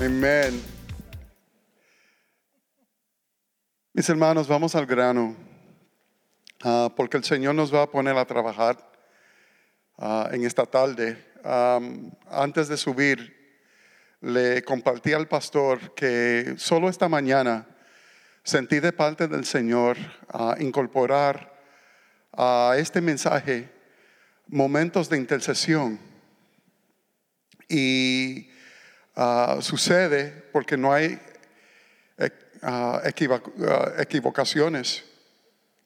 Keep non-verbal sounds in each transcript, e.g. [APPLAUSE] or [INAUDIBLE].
Amén. Mis hermanos, vamos al grano, ah, porque el Señor nos va a poner a trabajar ah, en esta tarde. antes de subir, le compartí al pastor que solo esta mañana sentí de parte del Señor a incorporar a este mensaje momentos de intercesión. Y ah, sucede porque no hay eh, ah, ah, equivocaciones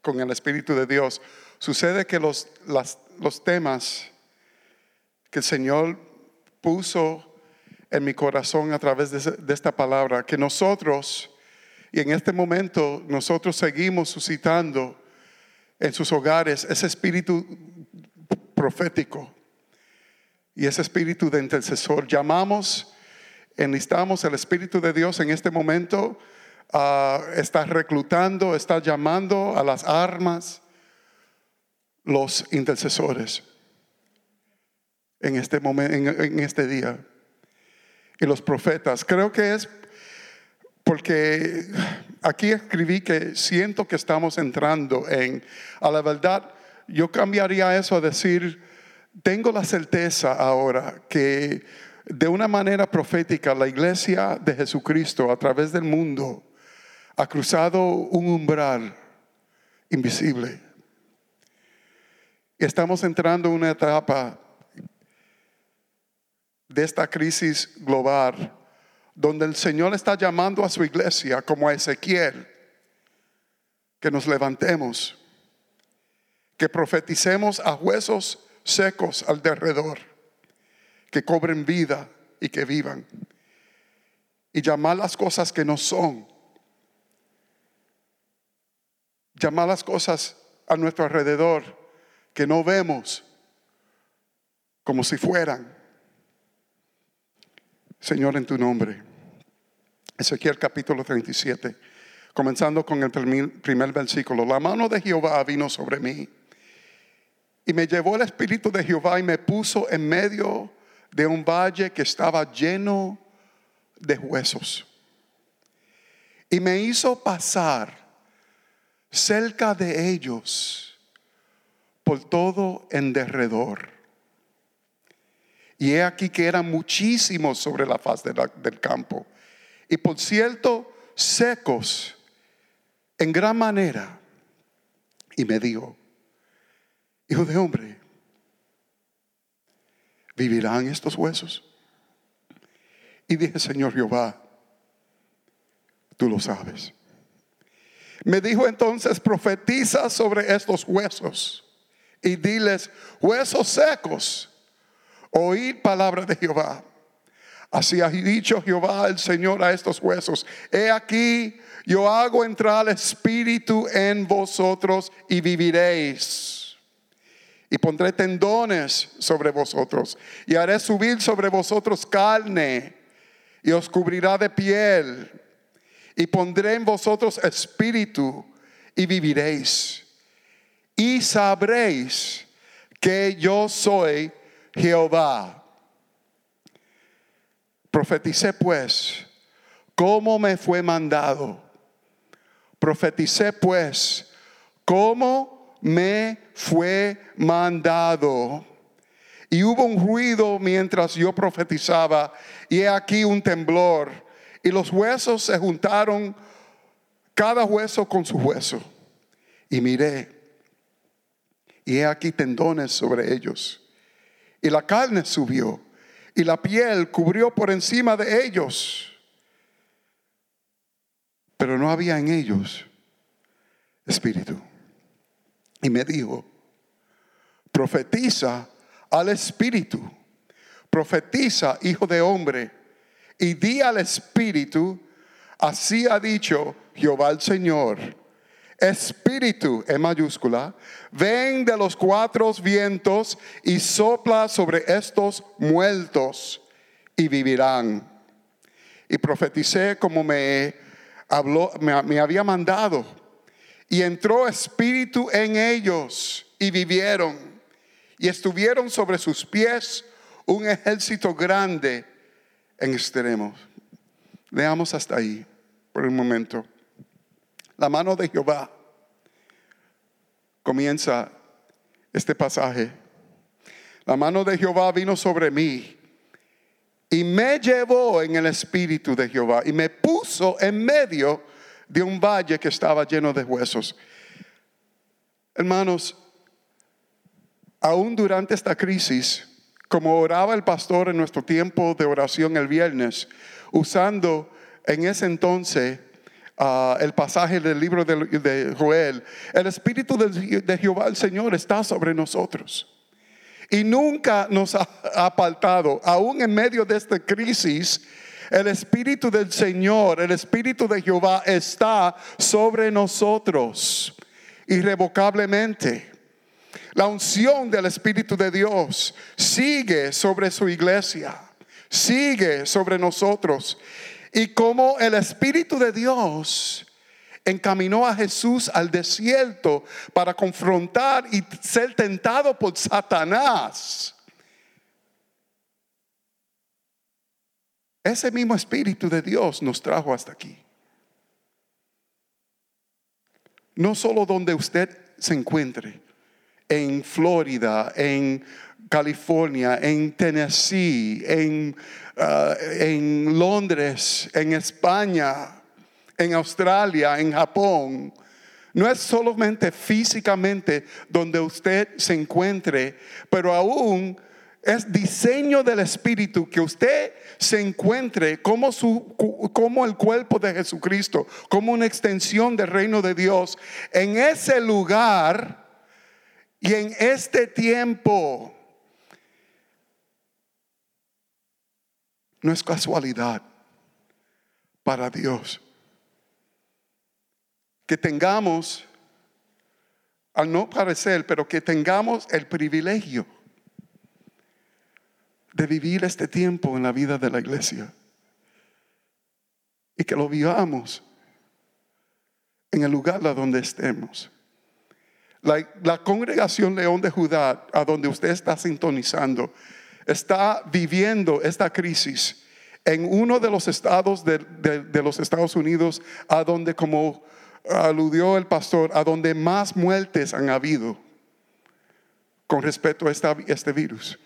con el Espíritu de Dios. Sucede que los, los temas que el Señor puso en mi corazón a través de, de esta palabra, que nosotros, y en este momento nosotros seguimos suscitando en sus hogares ese espíritu profético y ese espíritu de intercesor. Llamamos, enlistamos el Espíritu de Dios en este momento. está reclutando, está llamando a las armas los intercesores en este momento, en, este día. Y los profetas. Creo que es porque aquí escribí que siento que estamos entrando en, a la verdad, yo cambiaría eso a decir, tengo la certeza ahora que de una manera profética la iglesia de Jesucristo a través del mundo ha cruzado un umbral invisible. Estamos entrando en una etapa de esta crisis global donde el Señor está llamando a su iglesia como a Ezequiel, que nos levantemos, que profeticemos a huesos secos al derredor, que cobren vida y que vivan, y llamar las cosas que no son, llamar las cosas a nuestro alrededor que no vemos como si fueran Señor, en tu nombre. Ezequiel capítulo 37, comenzando con el primer versículo. La mano de Jehová vino sobre mí y me llevó el espíritu de Jehová y me puso en medio de un valle que estaba lleno de huesos. Y me hizo pasar cerca de ellos por todo en derredor y he aquí que eran muchísimos sobre la faz del campo. Y por cierto, secos en gran manera. Y me dijo, hijo de hombre, ¿vivirán estos huesos? Y dije, Señor Jehová, tú lo sabes. Me dijo entonces, profetiza sobre estos huesos y diles, huesos secos oíd palabra de Jehová. Así ha dicho Jehová el Señor a estos huesos. He aquí, yo hago entrar el espíritu en vosotros y viviréis. Y pondré tendones sobre vosotros y haré subir sobre vosotros carne y os cubrirá de piel. Y pondré en vosotros espíritu y viviréis. Y sabréis que yo soy Jehová. Profeticé pues cómo me fue mandado. Profeticé pues cómo me fue mandado. Y hubo un ruido mientras yo profetizaba, y he aquí un temblor, y los huesos se juntaron, cada hueso con su hueso. Y miré, y he aquí tendones sobre ellos y la carne subió y la piel cubrió por encima de ellos. Pero no había en ellos espíritu. Y me dijo, profetiza al espíritu, profetiza, hijo de hombre, y di al espíritu, así ha dicho Jehová el Señor espíritu en mayúscula, ven de los cuatro vientos y sopla sobre estos muertos y vivirán. Y profeticé como me habló, me, me había mandado. Y entró espíritu en ellos y vivieron. Y estuvieron sobre sus pies un ejército grande en extremos. Leamos hasta ahí por un momento. La mano de Jehová comienza este pasaje. La mano de Jehová vino sobre mí y me llevó en el espíritu de Jehová y me puso en medio de un valle que estaba lleno de huesos. Hermanos, aún durante esta crisis, como oraba el pastor en nuestro tiempo de oración el viernes, usando en ese entonces ah, el pasaje del libro de, Joel, el Espíritu de, de, Jehová el Señor está sobre nosotros. Y nunca nos ha apartado, aún en medio de esta crisis, el Espíritu del Señor, el Espíritu de Jehová está sobre nosotros irrevocablemente. La unción del Espíritu de Dios sigue sobre su iglesia, sigue sobre nosotros. Y como el Espíritu de Dios encaminó a Jesús al desierto para confrontar y ser tentado por Satanás. Ese mismo Espíritu de Dios nos trajo hasta aquí. No solo donde usted se encuentre, en Florida, en California, en Tennessee, en, uh, en Londres, en España, en Australia, en Japón. No es solamente físicamente donde usted se encuentre, pero aún es diseño del Espíritu que usted se encuentre como, su, como el cuerpo de Jesucristo, como una extensión del reino de Dios en ese lugar y en este tiempo. No es casualidad para Dios que tengamos, al no parecer, pero que tengamos el privilegio de vivir este tiempo en la vida de la iglesia y que lo vivamos en el lugar donde estemos. La, congregación León de Judá, a donde usted está sintonizando, está viviendo esta crisis en uno de los estados de, los Estados Unidos, a donde, como aludió el pastor, a donde más muertes han habido con respecto a este virus.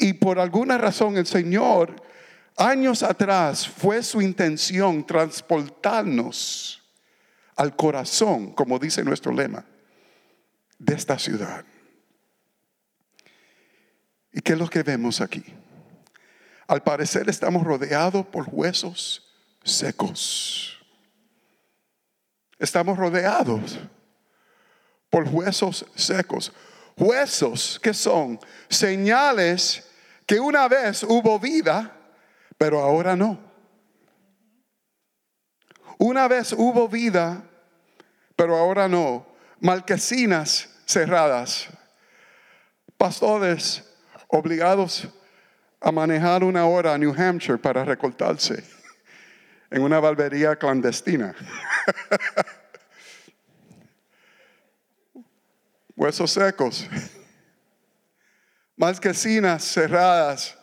Y por alguna razón el Señor, años atrás, fue su intención transportarnos al corazón, como dice nuestro lema, de esta ciudad. ¿Y qué es lo que vemos aquí? Al parecer estamos rodeados por huesos secos. Estamos rodeados por huesos secos. Huesos que son señales que una vez hubo vida, pero ahora no. Una vez hubo vida, pero ahora no. Marquesinas cerradas. Pastores obligados a manejar una hora a New Hampshire para recortarse en una barbería clandestina. [LAUGHS] Huesos secos. Marquesinas cerradas.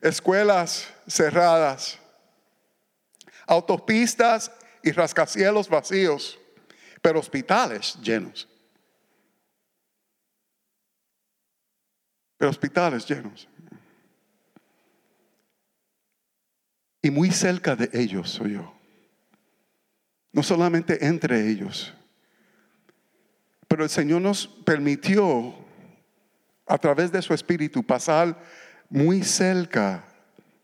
Escuelas cerradas. Autopistas y rascacielos vacíos, pero hospitales llenos. Pero hospitales llenos. Y muy cerca de ellos soy yo. No solamente entre ellos. Pero el Señor nos permitió a través de su espíritu pasar muy cerca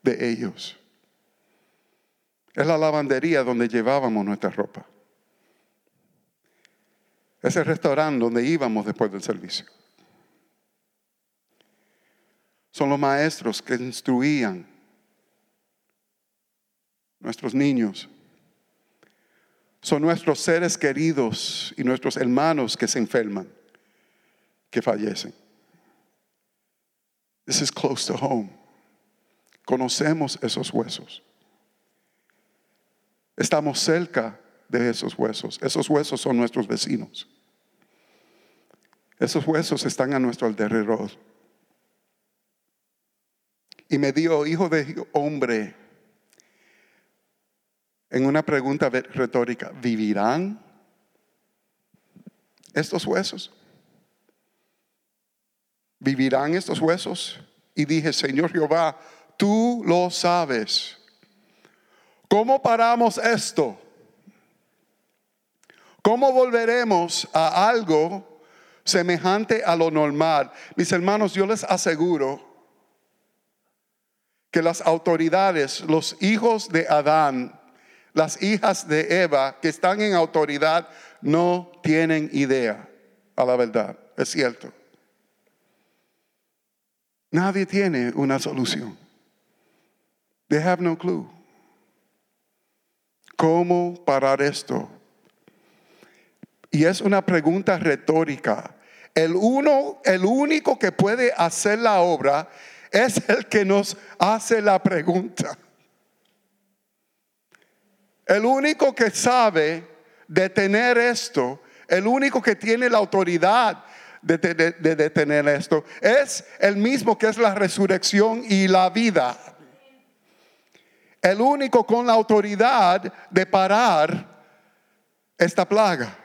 de ellos. Es la lavandería donde llevábamos nuestra ropa. Es el restaurante donde íbamos después del servicio. Son los maestros que instruían nuestros niños. Son nuestros seres queridos y nuestros hermanos que se enferman, que fallecen. This is close to home. Conocemos esos huesos. Estamos cerca de esos huesos. Esos huesos son nuestros vecinos. Esos huesos están a nuestro alrededor. y me dio, hijo de hombre, en una pregunta retórica, ¿vivirán estos huesos? ¿Vivirán estos huesos? Y dije, Señor Jehová, tú lo sabes. ¿Cómo paramos esto? ¿Cómo volveremos a algo semejante a lo normal? Mis hermanos, yo les aseguro que las autoridades, los hijos de Adán, las hijas de Eva que están en autoridad, no tienen idea, a la verdad, es cierto. Nadie tiene una solución. They have no clue. ¿Cómo parar esto? Y es una pregunta retórica. El uno, el único que puede hacer la obra es el que nos hace la pregunta. El único que sabe detener esto, el único que tiene la autoridad de, detener esto, es el mismo que es la resurrección y la vida. El único con la autoridad de parar esta plaga.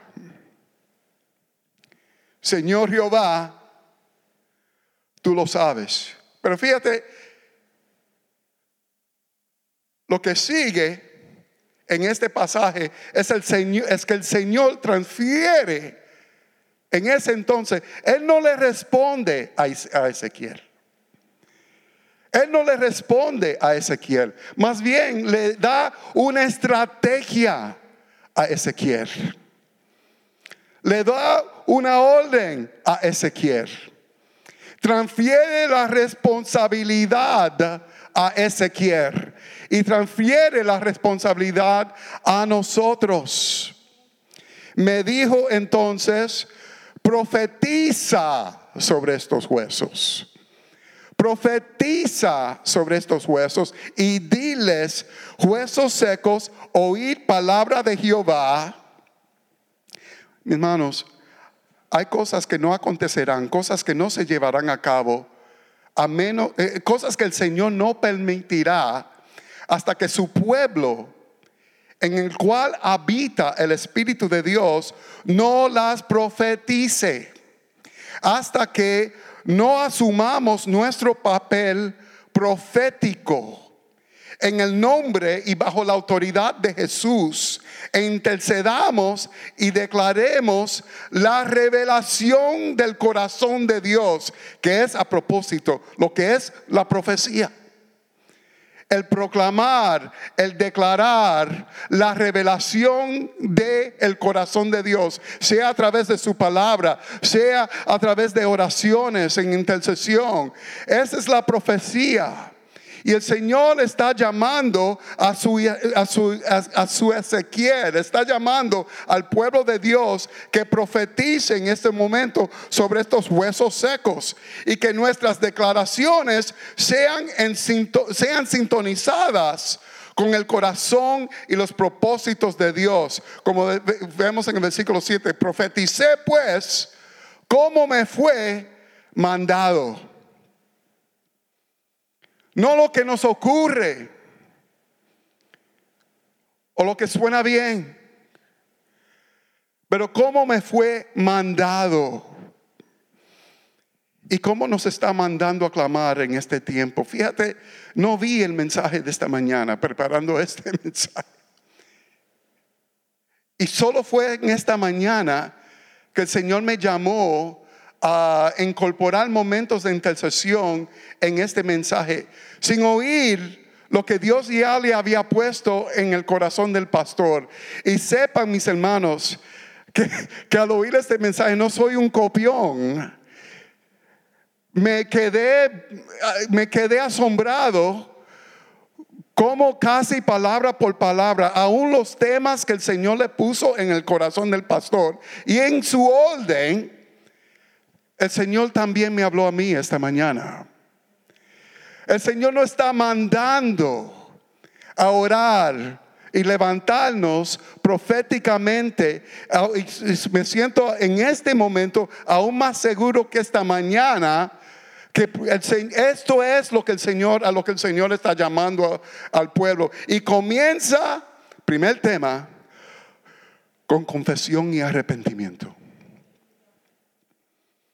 Señor Jehová, tú lo sabes. Pero fíjate, lo que sigue en este pasaje es, el Señor, es que el Señor transfiere en ese entonces, Él no le responde a Ezequiel. Él no le responde a Ezequiel, más bien le da una estrategia a Ezequiel. Le da una orden a Ezequiel. Transfiere la responsabilidad a Ezequiel y transfiere la responsabilidad a nosotros. Me dijo entonces, profetiza sobre estos huesos. Profetiza sobre estos huesos y diles, huesos secos, oíd palabra de Jehová. Mis hermanos, hay cosas que no acontecerán, cosas que no se llevarán a cabo, a menos, eh, cosas que el Señor no permitirá hasta que su pueblo, en el cual habita el Espíritu de Dios, no las profetice. Hasta que no asumamos nuestro papel profético en el nombre y bajo la autoridad de Jesús e intercedamos y declaremos la revelación del corazón de Dios, que es a propósito lo que es la profecía el proclamar, el declarar la revelación del el corazón de Dios, sea a través de su palabra, sea a través de oraciones en intercesión. Esa es la profecía. Y el Señor está llamando a su, a su, a, su Ezequiel, está llamando al pueblo de Dios que profetice en este momento sobre estos huesos secos y que nuestras declaraciones sean, en, sean sintonizadas con el corazón y los propósitos de Dios. Como vemos en el versículo 7, profeticé pues cómo me fue mandado. No lo que nos ocurre o lo que suena bien, pero cómo me fue mandado. ¿Y cómo nos está mandando a clamar en este tiempo? Fíjate, no vi el mensaje de esta mañana preparando este [LAUGHS] mensaje. Y solo fue en esta mañana que el Señor me llamó a incorporar momentos de intercesión en este mensaje, sin oír lo que Dios ya le había puesto en el corazón del pastor. Y sepan, mis hermanos, que, al oír este mensaje no soy un copión. Me quedé, me quedé asombrado como casi palabra por palabra, aún los temas que el Señor le puso en el corazón del pastor y en su orden, el Señor también me habló a mí esta mañana. El Señor no está mandando a orar y levantarnos proféticamente. Me siento en este momento aún más seguro que esta mañana Que esto es lo que el Señor, a lo que el Señor está llamando al pueblo. Y comienza, primer tema, con confesión y arrepentimiento.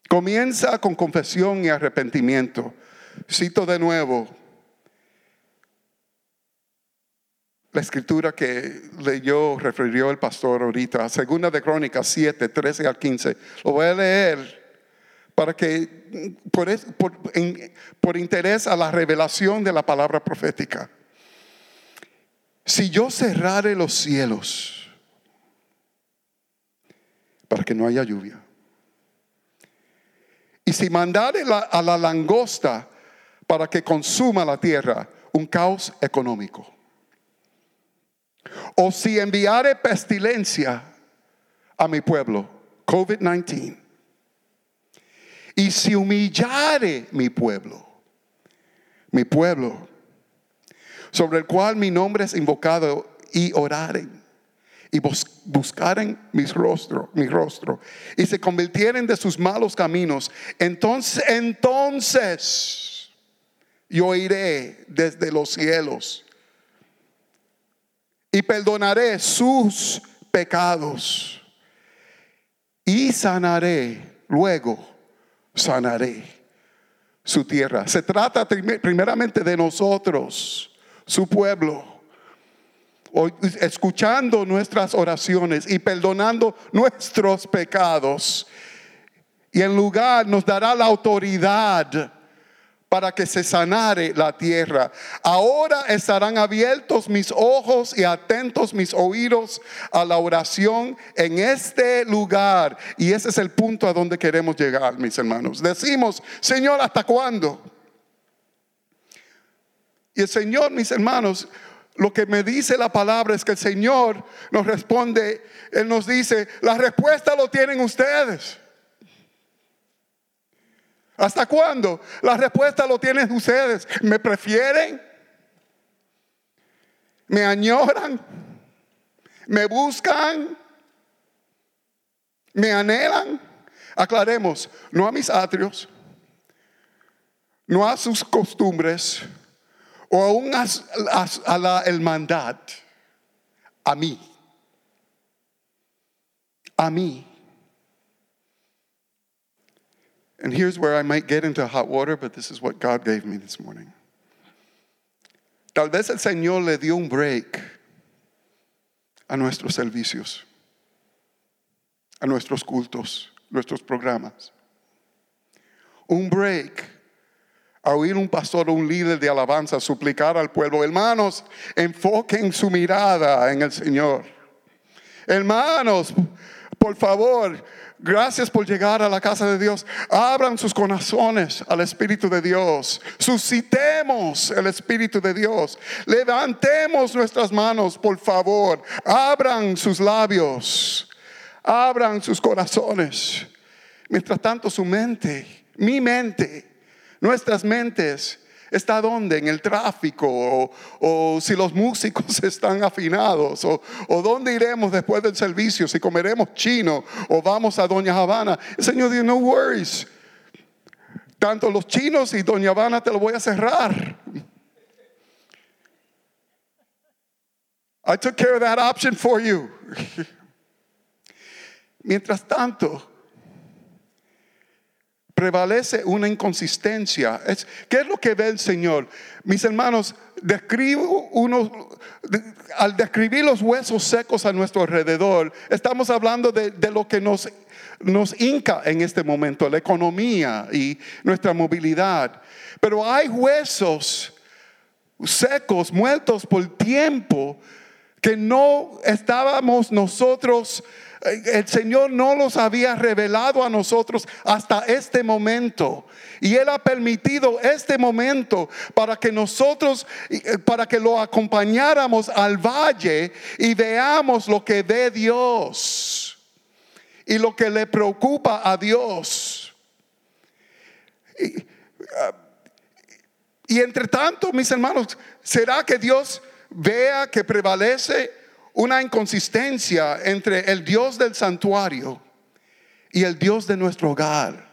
Comienza con confesión y arrepentimiento. Cito de nuevo la escritura que leyó, refirió el pastor ahorita, segunda de Crónicas 7, 13 al 15. Lo voy a leer para que, por, por interés a la revelación de la palabra profética. Si yo cerrare los cielos para que no haya lluvia, si mandare a la langosta para que consuma la tierra, un caos económico. O si enviare pestilencia a mi pueblo, COVID-19, y si humillare mi pueblo, mi pueblo, sobre el cual mi nombre es invocado, y oraren, y buscaren mi rostro, mi rostro, y se convirtieren de sus malos caminos, entonces, entonces yo iré desde los cielos y perdonaré sus pecados y sanaré, luego sanaré su tierra. Se trata primeramente de nosotros, su pueblo, escuchando nuestras oraciones y perdonando nuestros pecados. Y en lugar nos dará la autoridad para que se sanare la tierra. Ahora estarán abiertos mis ojos y atentos mis oídos a la oración en este lugar. Y ese es el punto a donde queremos llegar, mis hermanos. Decimos, Señor, ¿hasta cuándo? Y el Señor, mis hermanos, lo que me dice la palabra es que el Señor nos responde, Él nos dice, la respuesta lo tienen ustedes. ¿Hasta cuándo? La respuesta lo tienen ustedes. ¿Me prefieren? ¿Me añoran? ¿Me buscan? ¿Me anhelan? Aclaremos, no a mis atrios, no a sus costumbres o aún a, a la hermandad, a mí. A mí. And here's where I might get into hot water, but this is what God gave me this morning. Tal vez el Señor le dio un break a nuestros servicios, a nuestros cultos, nuestros programas. Un break a oír un pastor o un líder de alabanza suplicar al pueblo, hermanos, enfoquen su mirada en el Señor. Hermanos, por favor, Gracias por llegar a la casa de Dios. Abran sus corazones al Espíritu de Dios. Suscitemos el Espíritu de Dios. Levantemos nuestras manos, por favor. Abran sus labios. Abran sus corazones. Mientras tanto, su mente, mi mente, nuestras mentes ¿Está dónde? En el tráfico, o, si los músicos [LAUGHS] están afinados, o, o, dónde iremos después del servicio, si comeremos chino o vamos a Doña Habana. El Señor dice, no worries. Tanto los chinos y Doña Habana te lo voy a cerrar. I took care of that option for you. [LAUGHS] Mientras tanto, prevalece una inconsistencia. ¿Qué es lo que ve el Señor? Mis hermanos, al describir los huesos secos a nuestro alrededor, estamos hablando de, de lo que nos, nos hinca en este momento, la economía y nuestra movilidad. Pero hay huesos secos, muertos por tiempo, que no estábamos nosotros el Señor no los había revelado a nosotros hasta este momento. Y Él ha permitido este momento para que nosotros, eh, para que lo acompañáramos al valle y veamos lo que ve Dios y lo que le preocupa a Dios. Y, ah, y entre tanto, mis hermanos, ¿será que Dios vea que prevalece una inconsistencia entre el Dios del santuario y el Dios de nuestro hogar.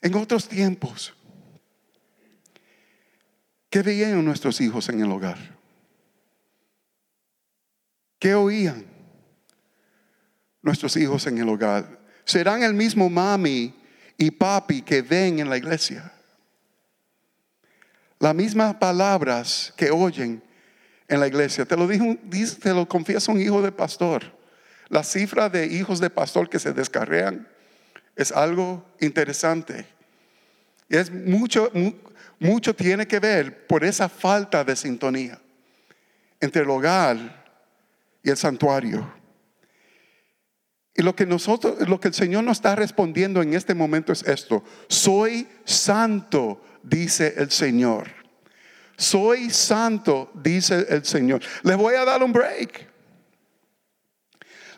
En otros tiempos, ¿qué veían nuestros hijos en el hogar? ¿Qué oían nuestros hijos en el hogar? ¿Serán el mismo mami y papi que ven en la iglesia? Las mismas palabras que oyen en la iglesia. Te lo, dijo, te lo confiesa un hijo de pastor. La cifra de hijos de pastor que se descarrean es algo interesante. Es mucho, mucho tiene que ver por esa falta de sintonía entre el hogar y el santuario. Y lo que nosotros, lo que el Señor nos está respondiendo en este momento es esto: soy santo, dice el Señor. Soy santo, dice el Señor. Les voy a dar un break.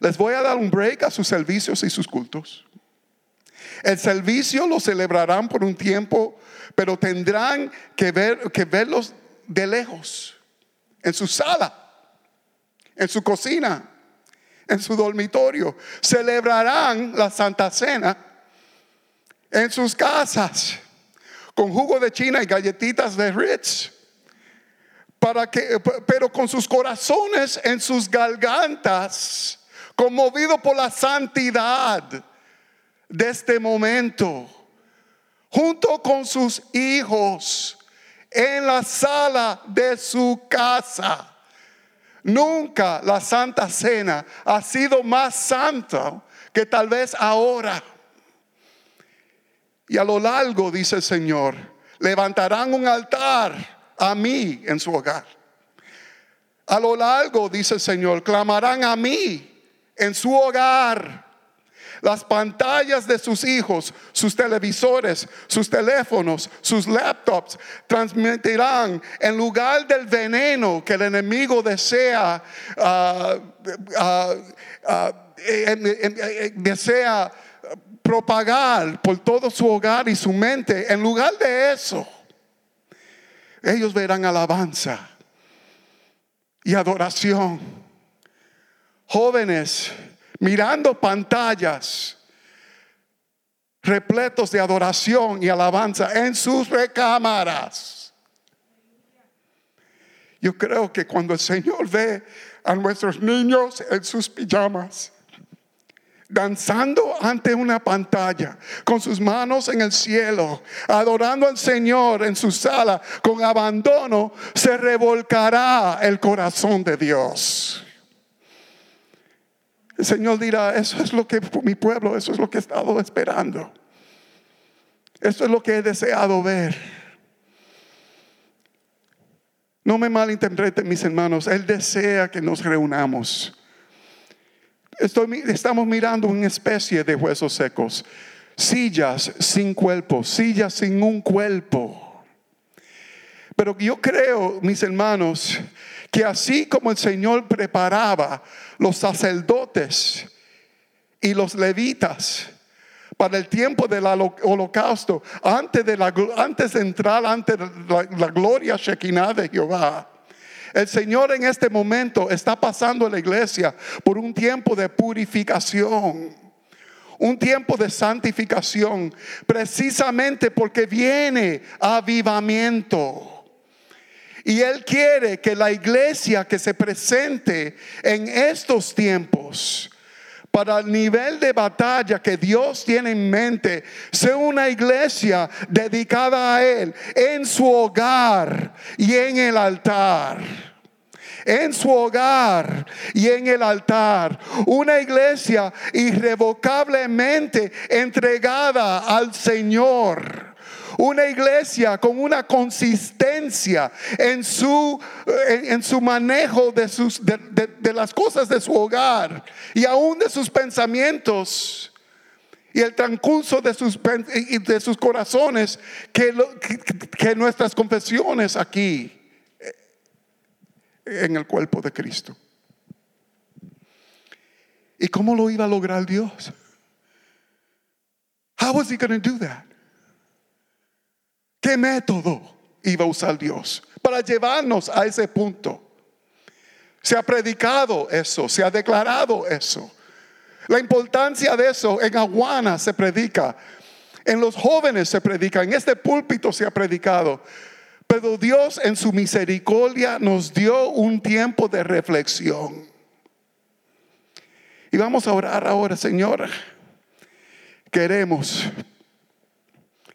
Les voy a dar un break a sus servicios y sus cultos. El servicio lo celebrarán por un tiempo, pero tendrán que, ver, que verlos de lejos, en su sala, en su cocina, en su dormitorio. Celebrarán la Santa Cena en sus casas, con jugo de China y galletitas de Ritz. Para pero con sus corazones en sus gargantas, conmovido por la santidad de este momento, junto con sus hijos en la sala de su casa. Nunca la Santa Cena ha sido más santa que tal vez ahora. Y a lo largo, dice el Señor, levantarán un altar a mí en su hogar. A lo largo, dice el Señor, clamarán a mí en su hogar. Las pantallas de sus hijos, sus televisores, sus teléfonos, sus laptops transmitirán en lugar del veneno que el enemigo desea, uh, uh, uh, desea propagar por todo su hogar y su mente. En lugar de eso, ellos verán alabanza y adoración. Jóvenes mirando pantallas repletos de adoración y alabanza en sus recámaras. Yo creo que cuando el Señor ve a nuestros niños en sus pijamas, danzando ante una pantalla, con sus manos en el cielo, adorando al Señor en su sala, con abandono, se revolcará el corazón de Dios. El Señor dirá, eso es lo que mi pueblo, eso es lo que he estado esperando. Eso es lo que he deseado ver. No me malinterpreten mis hermanos, Él desea que nos reunamos. Estamos mirando una especie de huesos secos, sillas sin cuerpo, sillas sin un cuerpo. Pero yo creo, mis hermanos, que así como el Señor preparaba los sacerdotes y los levitas para el tiempo del holocausto, antes de, antes de entrar ante la, la gloria Shekinah de Jehová, el Señor en este momento está pasando a la iglesia por un tiempo de purificación un tiempo de santificación, precisamente porque viene avivamiento. Y Él quiere que la iglesia que se presente en estos tiempos para el nivel de batalla que Dios tiene en mente, sea una iglesia dedicada a Él en su hogar y en el altar en su hogar y en el altar. Una iglesia irrevocablemente entregada al Señor. Una iglesia con una consistencia en su, en, su manejo de, sus, de, las cosas de su hogar y aún de sus pensamientos y el transcurso de sus, de sus corazones que, que nuestras confesiones aquí eh, en el cuerpo de Cristo. ¿Y cómo lo iba a lograr Dios? How was he going to do that? ¿Qué método iba a usar Dios para llevarnos a ese punto? Se ha predicado eso, se ha declarado eso. La importancia de eso en Aguana se predica. En los jóvenes se predica, en este púlpito se ha predicado. Pero Dios en su misericordia nos dio un tiempo de reflexión. Y vamos a orar ahora, Señor. Queremos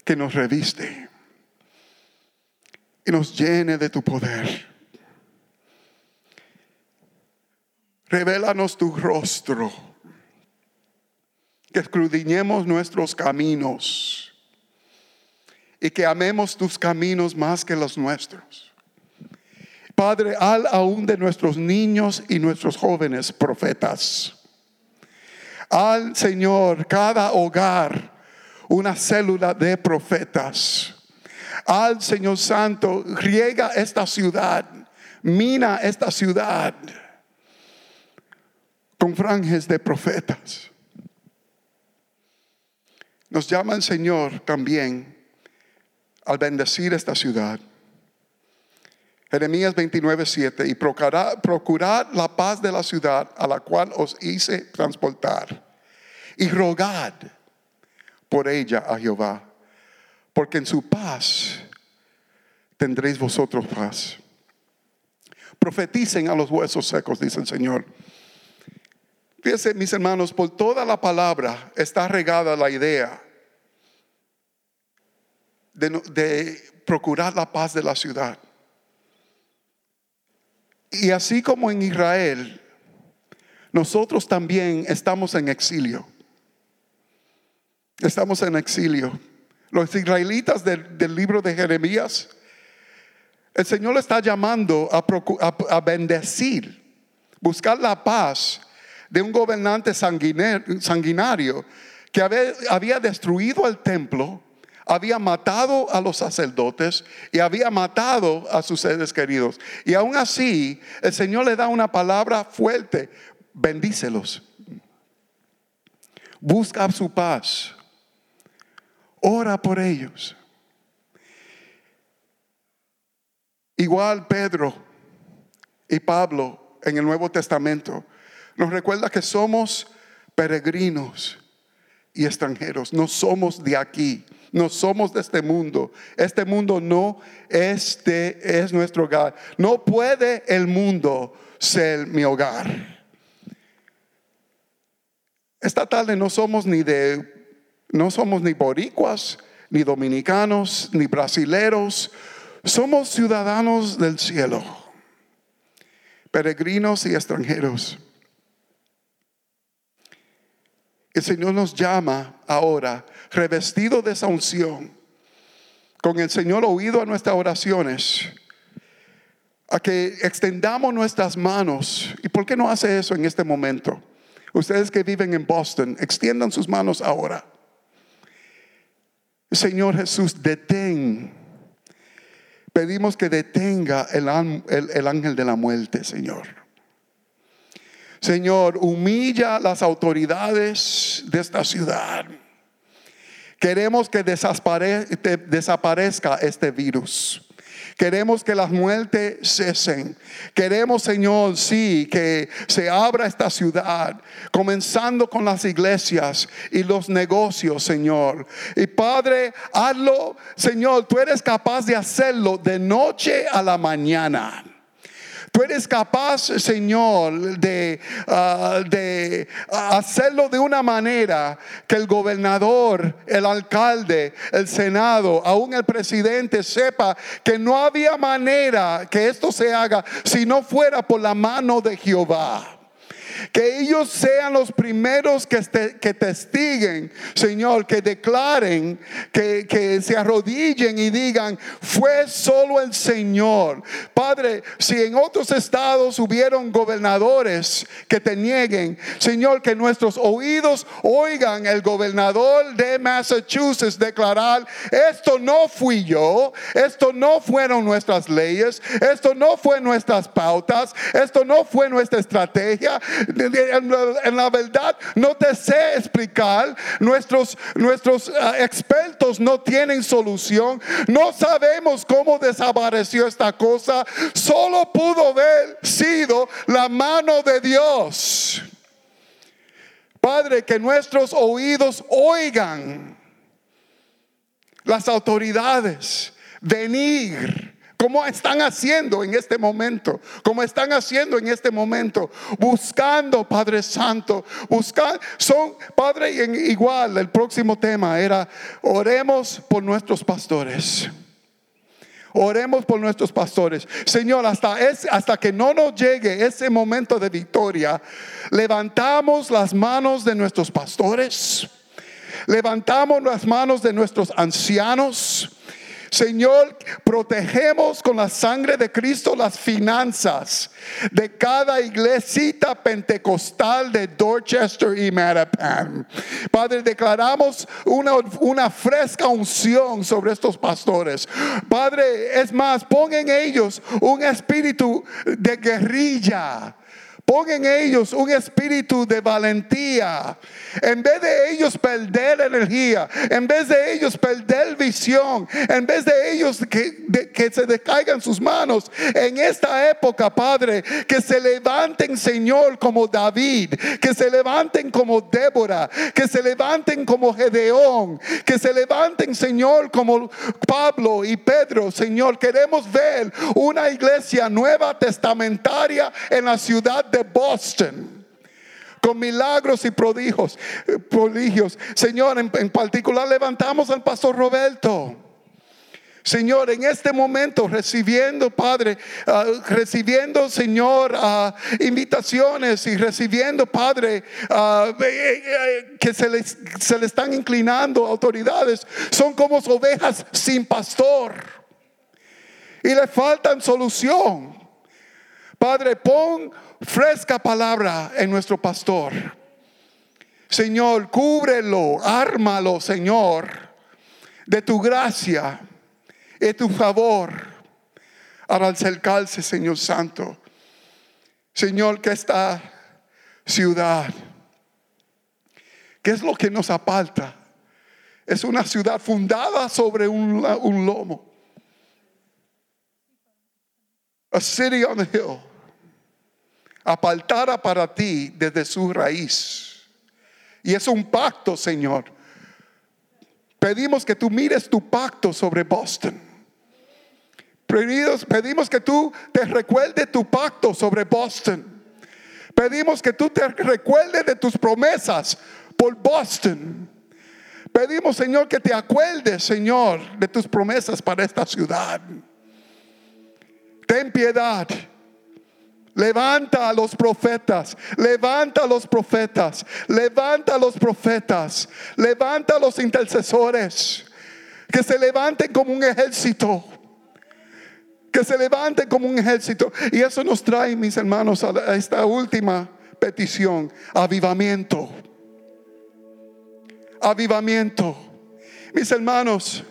que nos reviste y nos llene de tu poder. Revélanos tu rostro, que escudriñemos nuestros caminos y que amemos tus caminos más que los nuestros. Padre, al aún de nuestros niños y nuestros jóvenes profetas. Al Señor, cada hogar, una célula de profetas. Al Señor Santo, riega esta ciudad, mina esta ciudad con franjes de profetas. Nos llama el Señor también al bendecir esta ciudad. Jeremías 29, 7, y procurad la paz de la ciudad a la cual os hice transportar, y rogad por ella a Jehová, porque en su paz tendréis vosotros paz. Profeticen a los huesos secos, dice el Señor. Fíjense, mis hermanos, por toda la palabra está regada la idea de, de, procurar la paz de la ciudad. Y así como en Israel, nosotros también estamos en exilio. Estamos en exilio. Los israelitas del, libro de Jeremías, el Señor le está llamando a, bendecir, buscar la paz de un gobernante sanguinario que había, había destruido el templo, había matado a los sacerdotes y había matado a sus seres queridos. Y aún así, el Señor le da una palabra fuerte, bendícelos. Busca su paz. Ora por ellos. Igual Pedro y Pablo en el Nuevo Testamento nos recuerda que somos peregrinos y extranjeros, no somos de aquí, no somos de este mundo. Este mundo no es, es nuestro hogar. No puede el mundo ser mi hogar. Esta tarde no somos ni de no somos ni boricuas, ni dominicanos, ni brasileros. Somos ciudadanos del cielo, peregrinos y extranjeros. El Señor nos llama ahora, revestido de esa unción, con el Señor oído a nuestras oraciones, a que extendamos nuestras manos. ¿Y por qué no hace eso en este momento? Ustedes que viven en Boston, extiendan sus manos ahora. Señor Jesús, detén. Pedimos que detenga el, ángel de la muerte, Señor. Señor, humilla las autoridades de esta ciudad. Queremos que desaparezca este virus. Queremos que las muertes cesen. Queremos, Señor, sí, que se abra esta ciudad, comenzando con las iglesias y los negocios, Señor. Y Padre, hazlo, Señor, tú eres capaz de hacerlo de noche a la mañana. Tú eres capaz, Señor, de, ah, de hacerlo de una manera que el gobernador, el alcalde, el senado, aún el presidente sepa que no había manera que esto se haga si no fuera por la mano de Jehová. Que ellos sean los primeros que, que testiguen, Señor, que declaren, que, que se arrodillen y digan, fue solo el Señor. Padre, si en otros estados hubieron gobernadores que te nieguen, Señor, que nuestros oídos oigan el gobernador de Massachusetts declarar, esto no fui yo, esto no fueron nuestras leyes, esto no fue nuestras pautas, esto no fue nuestra estrategia, en la verdad no te sé explicar. Nuestros, nuestros ah, expertos no tienen solución. No sabemos cómo desapareció esta cosa. Solo pudo haber sido la mano de Dios. Padre, que nuestros oídos oigan las autoridades, venir como están haciendo en este momento, como están haciendo en este momento, buscando Padre Santo, buscar, son Padre igual, el próximo tema era oremos por nuestros pastores. Oremos por nuestros pastores. Señor, hasta, hasta que no nos llegue ese momento de victoria, levantamos las manos de nuestros pastores, levantamos las manos de nuestros ancianos Señor, protegemos con la sangre de Cristo las finanzas de cada iglesita pentecostal de Dorchester y Mattapan. Padre, declaramos una, una fresca unción sobre estos pastores. Padre, es más, pon en ellos un espíritu de guerrilla Pon en ellos un espíritu de valentía. En vez de ellos perder energía, en vez de ellos perder visión, en vez de ellos que, que se descaigan sus manos en esta época, Padre, que se levanten, Señor, como David, que se levanten como Débora, que se levanten como Gedeón, que se levanten, Señor, como Pablo y Pedro, Señor. Queremos ver una iglesia nueva testamentaria en la ciudad de Boston con milagros y prodigios. prodigios. Señor, en, particular levantamos al pastor Roberto. Señor, en este momento recibiendo, Padre, ah, recibiendo, Señor, ah, invitaciones y recibiendo, Padre, ah, eh, eh, que se les, se le están inclinando autoridades, son como ovejas sin pastor y le faltan solución. Padre, pon fresca palabra en nuestro pastor. Señor, cúbrelo, ármalo, Señor, de tu gracia y tu favor al acercarse, Señor Santo. Señor, que esta ciudad, ¿qué es lo que nos aparta? Es una ciudad fundada sobre un lomo. A city on the hill apartara para ti desde su raíz. Y es un pacto, Señor. Pedimos que tú mires tu pacto sobre Boston. Pedimos, pedimos que tú te recuerdes tu pacto sobre Boston. Pedimos que tú te recuerdes de tus promesas por Boston. Pedimos, Señor, que te acuerdes, Señor, de tus promesas para esta ciudad. Ten piedad. Levanta a los profetas, levanta a los profetas, levanta a los profetas, levanta a los intercesores, que se levanten como un ejército, que se levanten como un ejército. Y eso nos trae, mis hermanos, a esta última petición, avivamiento. Avivamiento. Mis hermanos,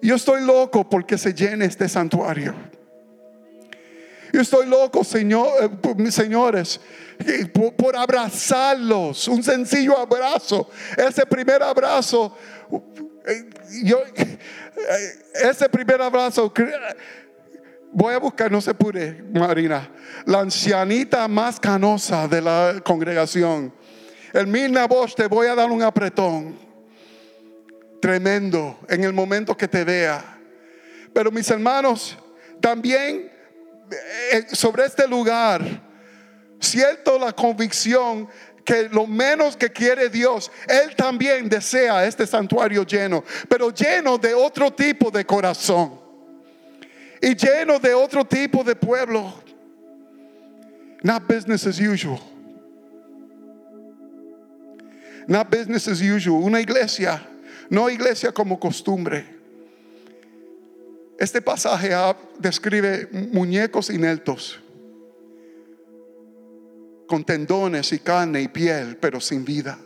yo estoy loco porque se llene este santuario. Yo estoy loco, señor, eh, señores, por, abrazarlos. Un sencillo abrazo. Ese primer abrazo, eh, yo, eh, ese primer abrazo. Voy a buscar, no se pude, Marina, la ancianita más canosa de la congregación. El Mirna Bosch, te voy a dar un apretón tremendo en el momento que te vea. Pero mis hermanos, también sobre este lugar, siento la convicción que lo menos que quiere Dios, Él también desea este santuario lleno, pero lleno de otro tipo de corazón y lleno de otro tipo de pueblo. Not business as usual. Not business as usual. Una iglesia, no iglesia como costumbre este pasaje describe muñecos ineltos, con tendones y carne y piel, pero sin vida.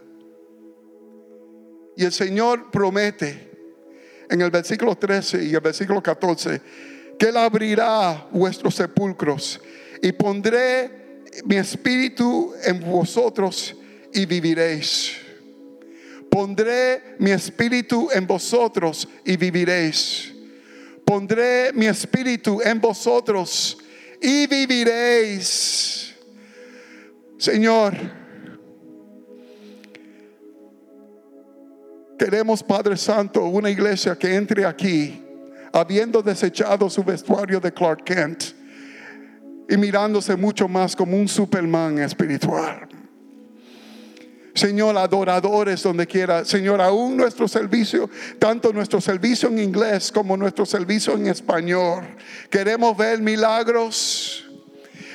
Y el Señor promete en el versículo 13 y el versículo 14 que Él abrirá vuestros sepulcros y pondré mi espíritu en vosotros y viviréis. Pondré mi espíritu en vosotros y viviréis pondré mi espíritu en vosotros y viviréis. Señor, Queremos, Padre Santo, una iglesia que entre aquí, habiendo desechado su vestuario de Clark Kent y mirándose mucho más como un Superman espiritual. Señor, adoradores donde quiera. Señor, aún nuestro servicio, tanto nuestro servicio en inglés como nuestro servicio en español. Queremos ver milagros.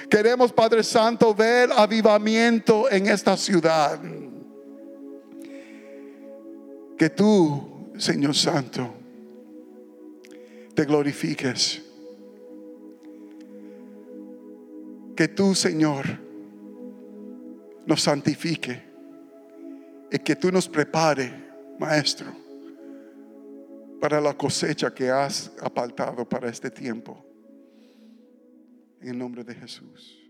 Queremos, Padre Santo, ver avivamiento en esta ciudad. Que tú, Señor Santo, te glorifiques. Que tú, Señor, nos santifique y que tú nos prepare, Maestro, para la cosecha que has apartado para este tiempo. En el nombre de Jesús.